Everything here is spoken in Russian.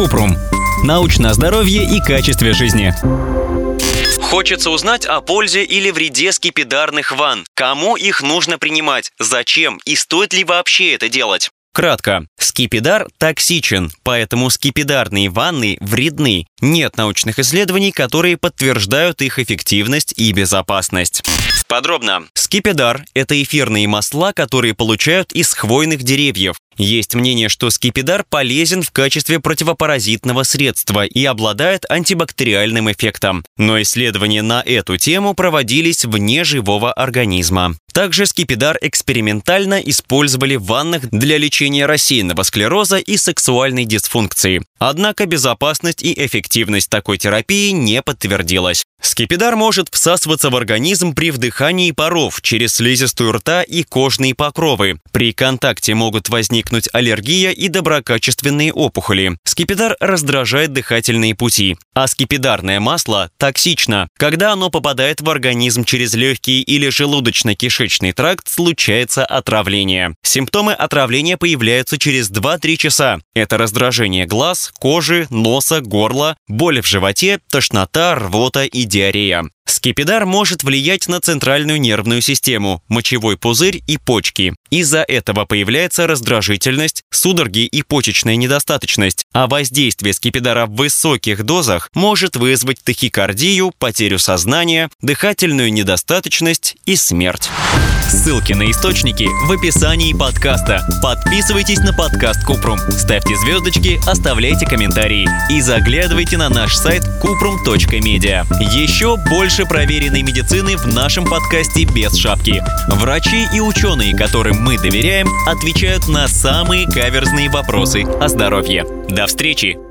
Купрум. Научное здоровье и качестве жизни. Хочется узнать о пользе или вреде скипидарных ванн. Кому их нужно принимать? Зачем? И стоит ли вообще это делать? Кратко. Скипидар токсичен, поэтому скипидарные ванны вредны. Нет научных исследований, которые подтверждают их эффективность и безопасность. Подробно. Скипидар – это эфирные масла, которые получают из хвойных деревьев. Есть мнение, что скипидар полезен в качестве противопаразитного средства и обладает антибактериальным эффектом. Но исследования на эту тему проводились вне живого организма. Также скипидар экспериментально использовали в ваннах для лечения рассеянного склероза и сексуальной дисфункции. Однако безопасность и эффективность такой терапии не подтвердилась. Скипидар может всасываться в организм при вдыхании паров через слизистую рта и кожные покровы. При контакте могут возникнуть аллергия и доброкачественные опухоли. Скипидар раздражает дыхательные пути. А скипидарное масло токсично. Когда оно попадает в организм через легкий или желудочно-кишечный тракт, случается отравление. Симптомы отравления появляются через 2-3 часа. Это раздражение глаз, кожи, носа, горла, боль в животе, тошнота, рвота и диарея. Скипидар может влиять на центральную нервную систему, мочевой пузырь и почки. Из-за этого появляется раздражительность, судороги и почечная недостаточность, а воздействие скипидара в высоких дозах может вызвать тахикардию, потерю сознания, дыхательную недостаточность и смерть. Ссылки на источники в описании подкаста. Подписывайтесь на подкаст Купрум, ставьте звездочки, оставляйте комментарии и заглядывайте на наш сайт kuprum.media. Еще больше проверенной медицины в нашем подкасте без шапки. Врачи и ученые, которым мы доверяем, отвечают на самые каверзные вопросы о здоровье. До встречи!